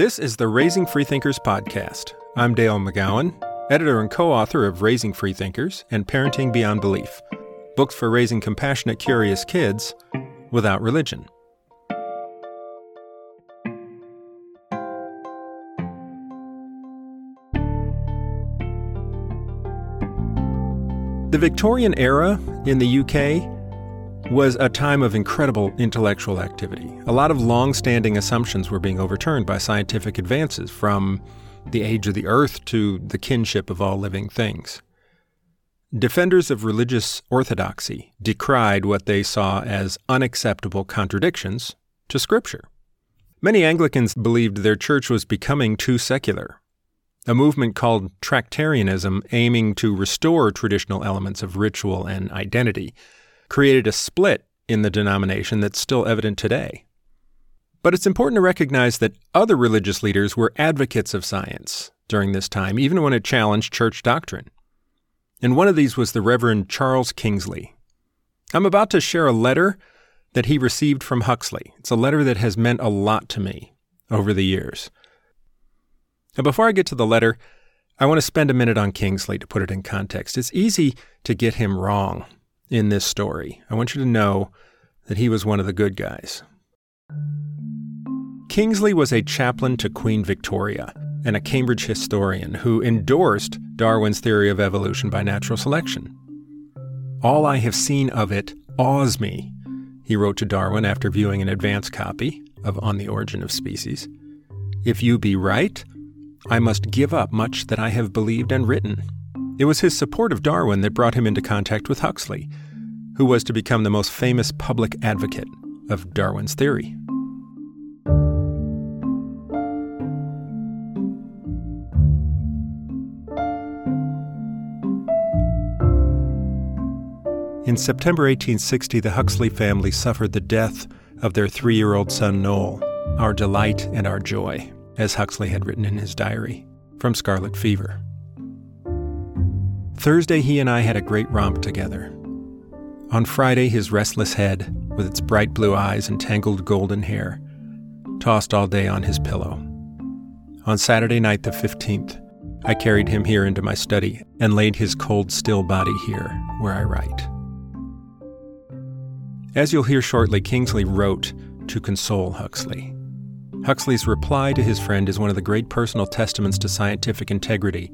This is the Raising Freethinkers podcast. I'm Dale McGowan, editor and co author of Raising Freethinkers and Parenting Beyond Belief, books for raising compassionate, curious kids without religion. The Victorian era in the UK was a time of incredible intellectual activity. A lot of long standing assumptions were being overturned by scientific advances, from the age of the earth to the kinship of all living things. Defenders of religious orthodoxy decried what they saw as unacceptable contradictions to Scripture. Many Anglicans believed their church was becoming too secular. A movement called Tractarianism, aiming to restore traditional elements of ritual and identity, created a split in the denomination that's still evident today. But it's important to recognize that other religious leaders were advocates of science during this time, even when it challenged church doctrine. And one of these was the Reverend Charles Kingsley. I'm about to share a letter that he received from Huxley. It's a letter that has meant a lot to me over the years. Now, before I get to the letter, I want to spend a minute on Kingsley to put it in context. It's easy to get him wrong in this story. I want you to know that he was one of the good guys. Kingsley was a chaplain to Queen Victoria and a Cambridge historian who endorsed Darwin's theory of evolution by natural selection. All I have seen of it awes me, he wrote to Darwin after viewing an advance copy of On the Origin of Species. If you be right, I must give up much that I have believed and written. It was his support of Darwin that brought him into contact with Huxley, who was to become the most famous public advocate of Darwin's theory. In September 1860, the Huxley family suffered the death of their three year old son Noel, our delight and our joy, as Huxley had written in his diary, from scarlet fever. Thursday, he and I had a great romp together. On Friday, his restless head, with its bright blue eyes and tangled golden hair, tossed all day on his pillow. On Saturday night, the 15th, I carried him here into my study and laid his cold, still body here where I write. As you'll hear shortly, Kingsley wrote to console Huxley. Huxley's reply to his friend is one of the great personal testaments to scientific integrity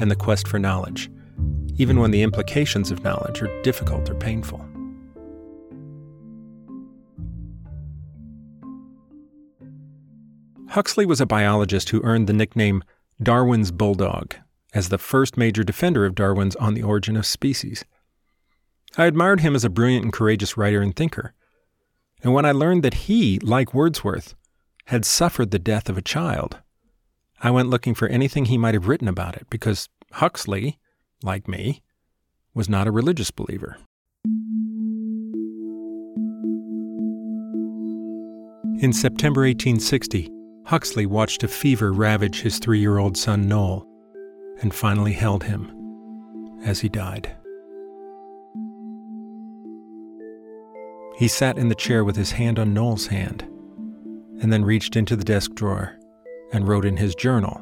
and the quest for knowledge even when the implications of knowledge are difficult or painful. Huxley was a biologist who earned the nickname Darwin's Bulldog as the first major defender of Darwin's On the Origin of Species. I admired him as a brilliant and courageous writer and thinker. And when I learned that he, like Wordsworth, had suffered the death of a child, I went looking for anything he might have written about it because Huxley, like me, was not a religious believer. In September 1860, Huxley watched a fever ravage his three year old son Noel and finally held him as he died. He sat in the chair with his hand on Noel's hand and then reached into the desk drawer and wrote in his journal,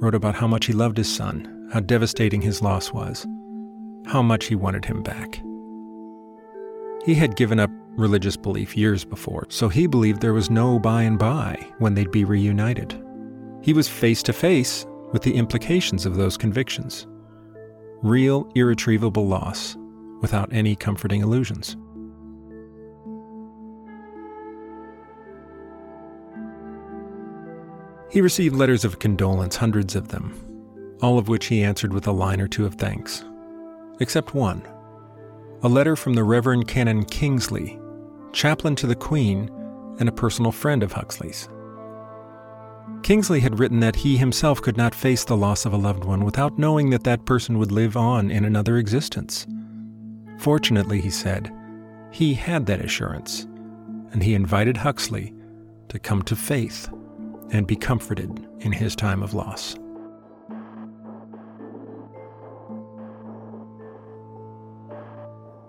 wrote about how much he loved his son how devastating his loss was, how much he wanted him back. He had given up religious belief years before, so he believed there was no by and by when they'd be reunited. He was face to face with the implications of those convictions real, irretrievable loss without any comforting illusions. He received letters of condolence, hundreds of them, all of which he answered with a line or two of thanks. Except one a letter from the Reverend Canon Kingsley, chaplain to the Queen and a personal friend of Huxley's. Kingsley had written that he himself could not face the loss of a loved one without knowing that that person would live on in another existence. Fortunately, he said, he had that assurance, and he invited Huxley to come to faith and be comforted in his time of loss.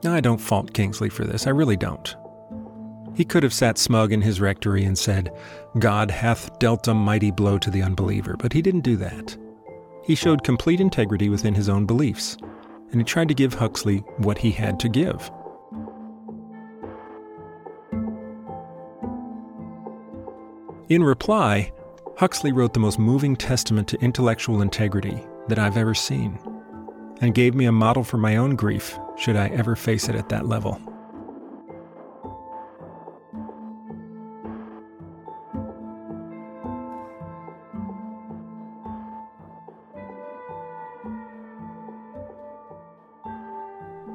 I don't fault Kingsley for this, I really don't. He could have sat smug in his rectory and said, God hath dealt a mighty blow to the unbeliever, but he didn't do that. He showed complete integrity within his own beliefs, and he tried to give Huxley what he had to give. In reply, Huxley wrote the most moving testament to intellectual integrity that I've ever seen, and gave me a model for my own grief should I ever face it at that level.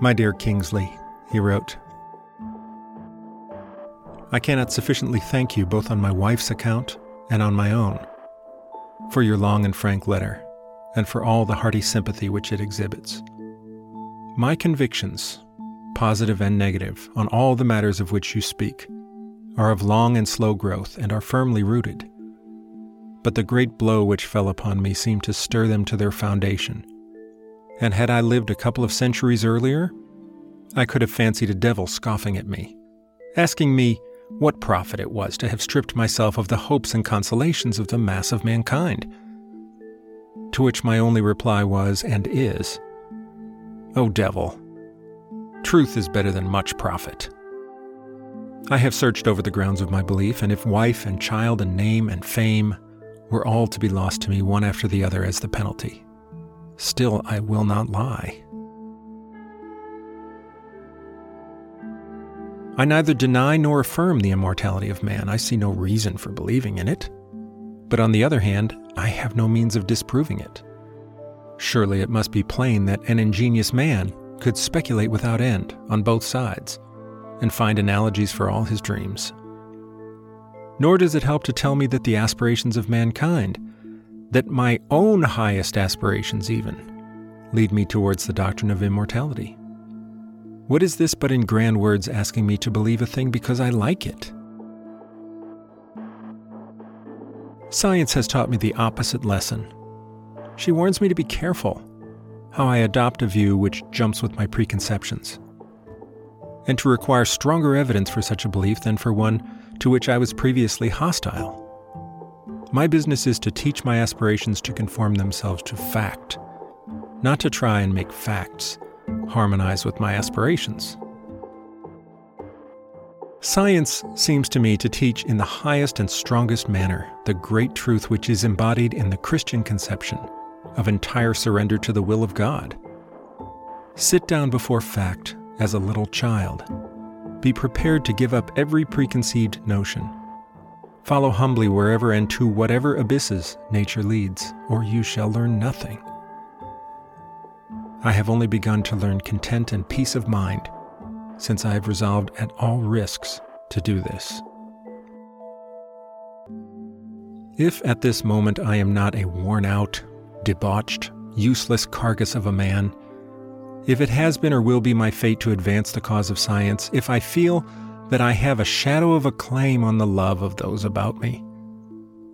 My dear Kingsley, he wrote, I cannot sufficiently thank you both on my wife's account and on my own for your long and frank letter and for all the hearty sympathy which it exhibits. My convictions, positive and negative, on all the matters of which you speak, are of long and slow growth and are firmly rooted. But the great blow which fell upon me seemed to stir them to their foundation and had I lived a couple of centuries earlier, I could have fancied a devil scoffing at me, asking me what profit it was to have stripped myself of the hopes and consolations of the mass of mankind. To which my only reply was, and is, O devil, truth is better than much profit. I have searched over the grounds of my belief, and if wife and child and name and fame were all to be lost to me one after the other as the penalty, Still, I will not lie. I neither deny nor affirm the immortality of man. I see no reason for believing in it. But on the other hand, I have no means of disproving it. Surely it must be plain that an ingenious man could speculate without end on both sides and find analogies for all his dreams. Nor does it help to tell me that the aspirations of mankind that my own highest aspirations, even, lead me towards the doctrine of immortality. What is this but in grand words asking me to believe a thing because I like it? Science has taught me the opposite lesson. She warns me to be careful how I adopt a view which jumps with my preconceptions, and to require stronger evidence for such a belief than for one to which I was previously hostile. My business is to teach my aspirations to conform themselves to fact, not to try and make facts harmonize with my aspirations. Science seems to me to teach in the highest and strongest manner the great truth which is embodied in the Christian conception of entire surrender to the will of God. Sit down before fact as a little child. Be prepared to give up every preconceived notion Follow humbly wherever and to whatever abysses nature leads, or you shall learn nothing. I have only begun to learn content and peace of mind since I have resolved at all risks to do this. If at this moment I am not a worn out, debauched, useless carcass of a man, if it has been or will be my fate to advance the cause of science, if I feel that I have a shadow of a claim on the love of those about me.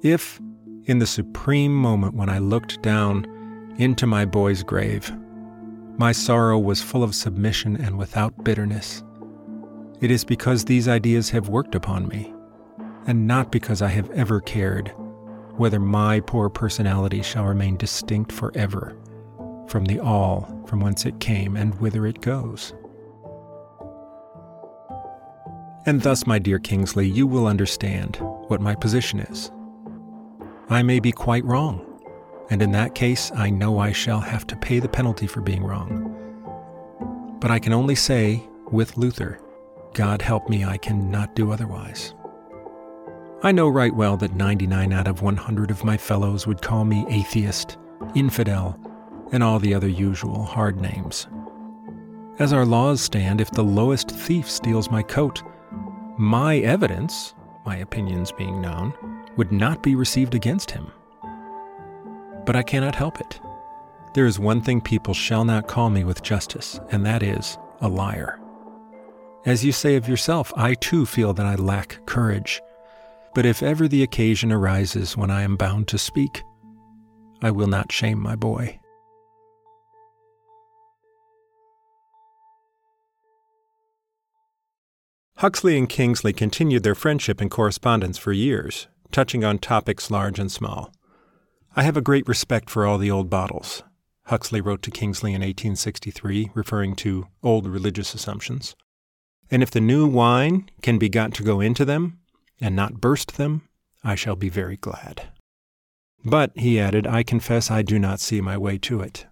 If, in the supreme moment when I looked down into my boy's grave, my sorrow was full of submission and without bitterness, it is because these ideas have worked upon me, and not because I have ever cared whether my poor personality shall remain distinct forever from the all from whence it came and whither it goes. And thus, my dear Kingsley, you will understand what my position is. I may be quite wrong, and in that case, I know I shall have to pay the penalty for being wrong. But I can only say, with Luther, God help me, I cannot do otherwise. I know right well that 99 out of 100 of my fellows would call me atheist, infidel, and all the other usual hard names. As our laws stand, if the lowest thief steals my coat, my evidence, my opinions being known, would not be received against him. But I cannot help it. There is one thing people shall not call me with justice, and that is a liar. As you say of yourself, I too feel that I lack courage. But if ever the occasion arises when I am bound to speak, I will not shame my boy. Huxley and Kingsley continued their friendship and correspondence for years, touching on topics large and small. I have a great respect for all the old bottles, Huxley wrote to Kingsley in 1863, referring to old religious assumptions. And if the new wine can be got to go into them and not burst them, I shall be very glad. But, he added, I confess I do not see my way to it.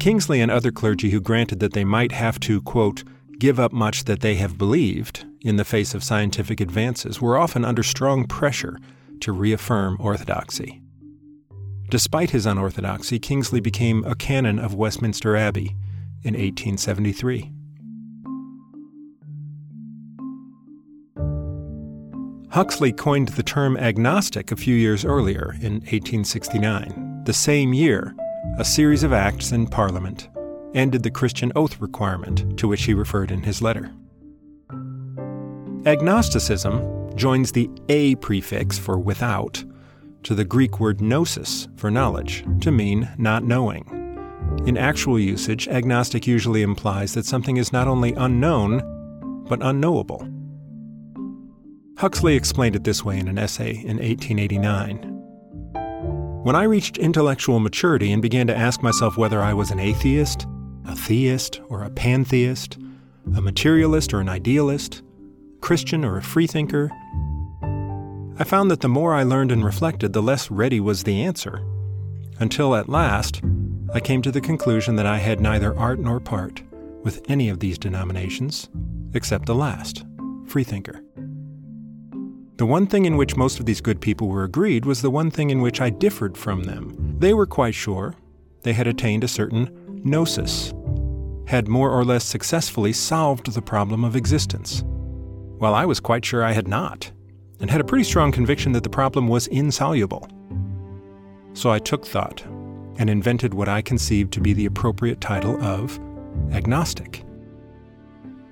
Kingsley and other clergy who granted that they might have to, quote, give up much that they have believed in the face of scientific advances were often under strong pressure to reaffirm orthodoxy. Despite his unorthodoxy, Kingsley became a canon of Westminster Abbey in 1873. Huxley coined the term agnostic a few years earlier, in 1869. The same year, a series of acts in Parliament ended the Christian oath requirement to which he referred in his letter. Agnosticism joins the a prefix for without to the Greek word gnosis for knowledge, to mean not knowing. In actual usage, agnostic usually implies that something is not only unknown, but unknowable. Huxley explained it this way in an essay in 1889. When I reached intellectual maturity and began to ask myself whether I was an atheist, a theist, or a pantheist, a materialist or an idealist, Christian or a freethinker, I found that the more I learned and reflected, the less ready was the answer. Until at last, I came to the conclusion that I had neither art nor part with any of these denominations, except the last, freethinker. The one thing in which most of these good people were agreed was the one thing in which I differed from them. They were quite sure they had attained a certain gnosis, had more or less successfully solved the problem of existence, while I was quite sure I had not, and had a pretty strong conviction that the problem was insoluble. So I took thought and invented what I conceived to be the appropriate title of agnostic.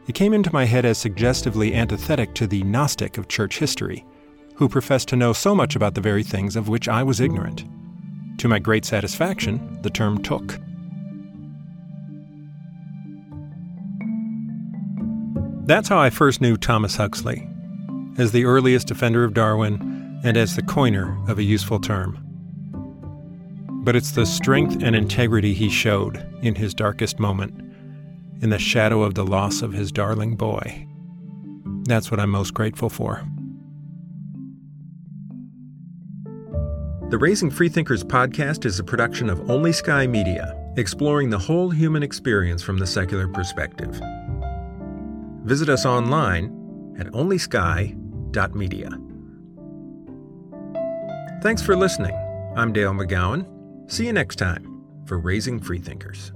It came into my head as suggestively antithetic to the Gnostic of church history, who professed to know so much about the very things of which I was ignorant. To my great satisfaction, the term took. That's how I first knew Thomas Huxley, as the earliest defender of Darwin and as the coiner of a useful term. But it's the strength and integrity he showed in his darkest moment in the shadow of the loss of his darling boy. That's what I'm most grateful for. The Raising Freethinkers podcast is a production of Only Sky Media, exploring the whole human experience from the secular perspective. Visit us online at onlysky.media. Thanks for listening. I'm Dale McGowan. See you next time for Raising Freethinkers.